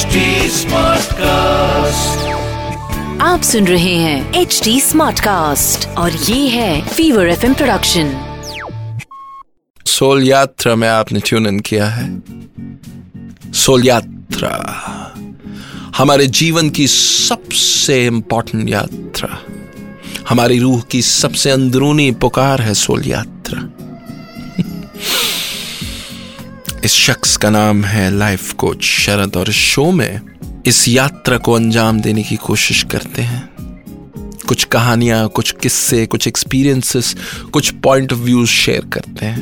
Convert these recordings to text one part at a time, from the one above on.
HD Smartcast. आप सुन रहे हैं एच डी स्मार्ट कास्ट और ये है फीवर एफ़ प्रोडक्शन सोल यात्रा में आपने ट्यून इन किया है। सोल यात्रा हमारे जीवन की सबसे इंपॉर्टेंट यात्रा हमारी रूह की सबसे अंदरूनी पुकार है सोल यात्रा। इस शख्स का नाम है लाइफ कोच शरद और इस शो में इस यात्रा को अंजाम देने की कोशिश करते हैं। कुछ कहानियाँ, कुछ किस्से, कुछ एक्सपीरियंसेस कुछ पॉइंट ऑफ़ व्यूज़ शेयर करते हैं।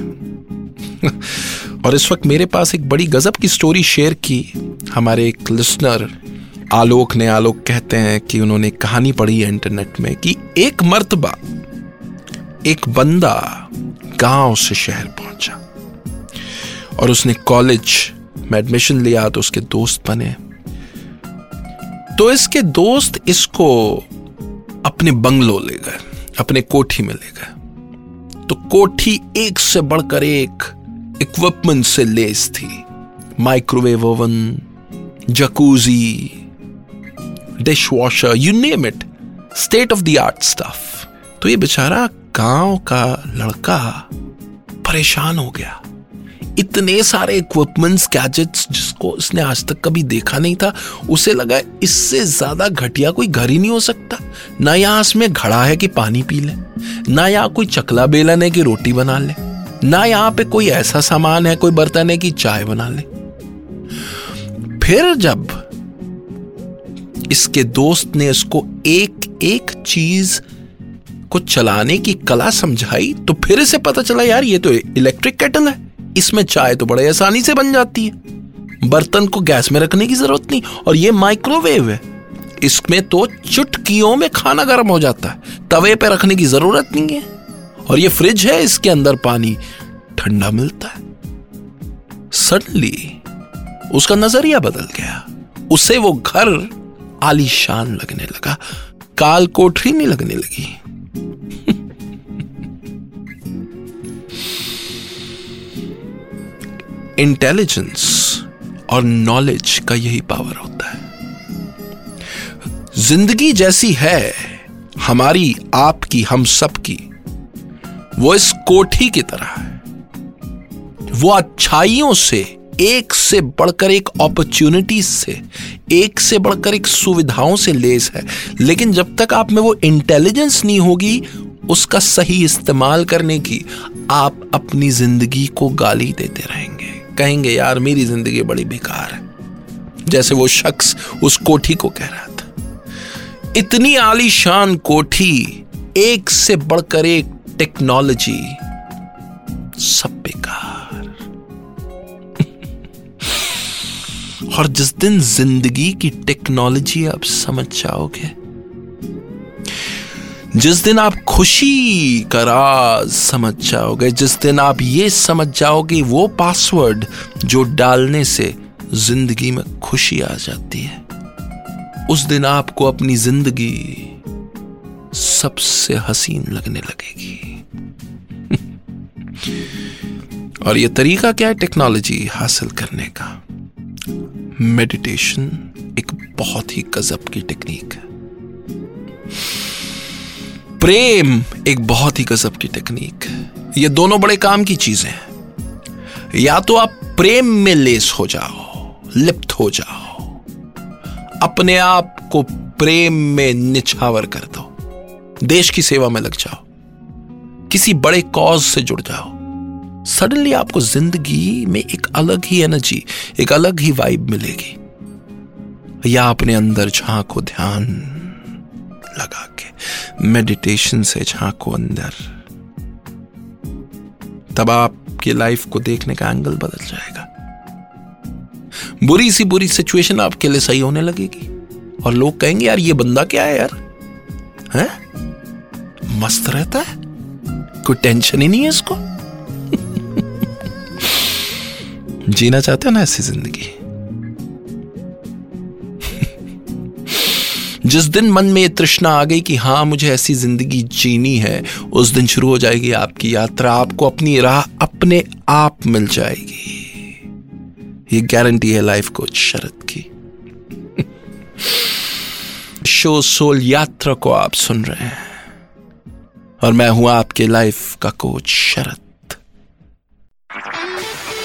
और इस वक्त मेरे पास एक बड़ी गजब की स्टोरी शेयर की हमारे एक लिसनर आलोक ने। आलोक कहते हैं कि उन्होंने कहानी पढ़ी है इंटरनेट में कि एक मर्तबा एक बंदा गाँव से शहर पहुँचा। और उसने कॉलेज में एडमिशन लिया तो उसके दोस्त बने। तो इसके दोस्त इसको अपने बंगलो ले गए, अपने कोठी में ले गए। तो कोठी एक से बढ़कर एक इक्विपमेंट से लेस थी। Microwave oven jacuzzi dishwasher you name it state of the art stuff तो ये बेचारा गाँव का लड़का परेशान हो गया। इतने सारे इक्विपमेंट्स गैजेट्स जिसको उसने आज तक कभी देखा नहीं था, उसे लगा इससे ज़्यादा घटिया कोई घर ही नहीं हो सकता। ना यहाँ इसमें घड़ा है कि पानी पी ले, ना यहाँ कोई चकला बेलन है कि रोटी बना ले, ना यहाँ पे कोई ऐसा सामान है, कोई बर्तन है कि चाय बना ले। फिर जब इसके दोस्त ने इसको एक एक चीज़ को चलाने की कला समझाई तो फिर इसे पता चला, यार, ये तो इलेक्ट्रिक केटल है। इसमें चाय तो बड़े आसानी से बन जाती है। बर्तन को गैस में रखने की ज़रूरत नहीं, और ये माइक्रोवेव है। इसमें तो चुटकियों में खाना गर्म हो जाता है, तवे पे रखने की ज़रूरत नहीं है। और ये फ्रिज है, इसके अंदर पानी ठंडा मिलता है। सडनली उसका नज़रिया बदल गया। उसे वो घर आलीशान लगने लगा। काल कोठरी नहीं लगने लगी। इंटेलिजेंस और नॉलेज का यही पावर होता है। ज़िंदगी जैसी है, हमारी, आपकी, हम सब की वो इस कोठी की तरह है। वो अच्छाइयों से, एक से बढ़कर एक अपॉर्चुनिटीज़ से, एक से बढ़कर एक सुविधाओं से लेस है। लेकिन जब तक आप में वो इंटेलिजेंस नहीं होगी, उसका सही इस्तेमाल करने की आप अपनी ज़िंदगी को गाली देते रहेंगे। कहेंगे, यार, मेरी ज़िंदगी बड़ी बेकार है। जैसे वो शख्स उस कोठी को कह रहा था। इतनी आलीशान कोठी, एक से बढ़कर एक टेक्नोलॉजी, सब बेकार। और जिस दिन ज़िंदगी की टेक्नोलॉजी आप समझ जाओगे जिस दिन आप खुशी का राज समझ जाओगे, जिस दिन आप ये समझ जाओगे, वो पासवर्ड जो डालने से ज़िंदगी में खुशी आ जाती है। उस दिन आपको अपनी ज़िंदगी सबसे हसीन लगने लगेगी। और ये तरीका क्या है टेक्नोलॉजी हासिल करने का? मेडिटेशन एक बहुत ही गजब की टेक्निक है। प्रेम एक बहुत ही गजब की टेक्निक ये दोनों बड़े काम की चीज़ें हैं। या तो आप प्रेम में लेस हो जाओ, लिप्त हो जाओ, अपने आप को प्रेम में निछावर कर दो, देश की सेवा में लग जाओ, किसी बड़े कॉज से जुड़ जाओ। सडनली आपको ज़िंदगी में एक अलग ही एनर्जी एक अलग ही वाइब मिलेगी। या अपने अंदर झांको ध्यान। लगा के। मेडिटेशन से झांको अंदर। तब आपकी लाइफ को देखने का एंगल बदल जाएगा। बुरी सी बुरी सिचुएशन आपके लिए सही होने लगेगी। और लोग कहेंगे, यार, ये बंदा क्या है यार? है? मस्त रहता है? कोई टेंशन ही नहीं है इसको? जीना चाहते हो ना ऐसी ज़िंदगी? जिस दिन मन में ये तृष्णा आ गई कि हाँ मुझे ऐसी ज़िंदगी जीनी है, उस दिन शुरू हो जाएगी आपकी यात्रा। आपको अपनी राह अपने आप मिल जाएगी। ये गारंटी है लाइफ कोच शरद की। शो सोल यात्रा को आप सुन रहे हैं। और मैं हूँ आपके लाइफ का कोच शरद।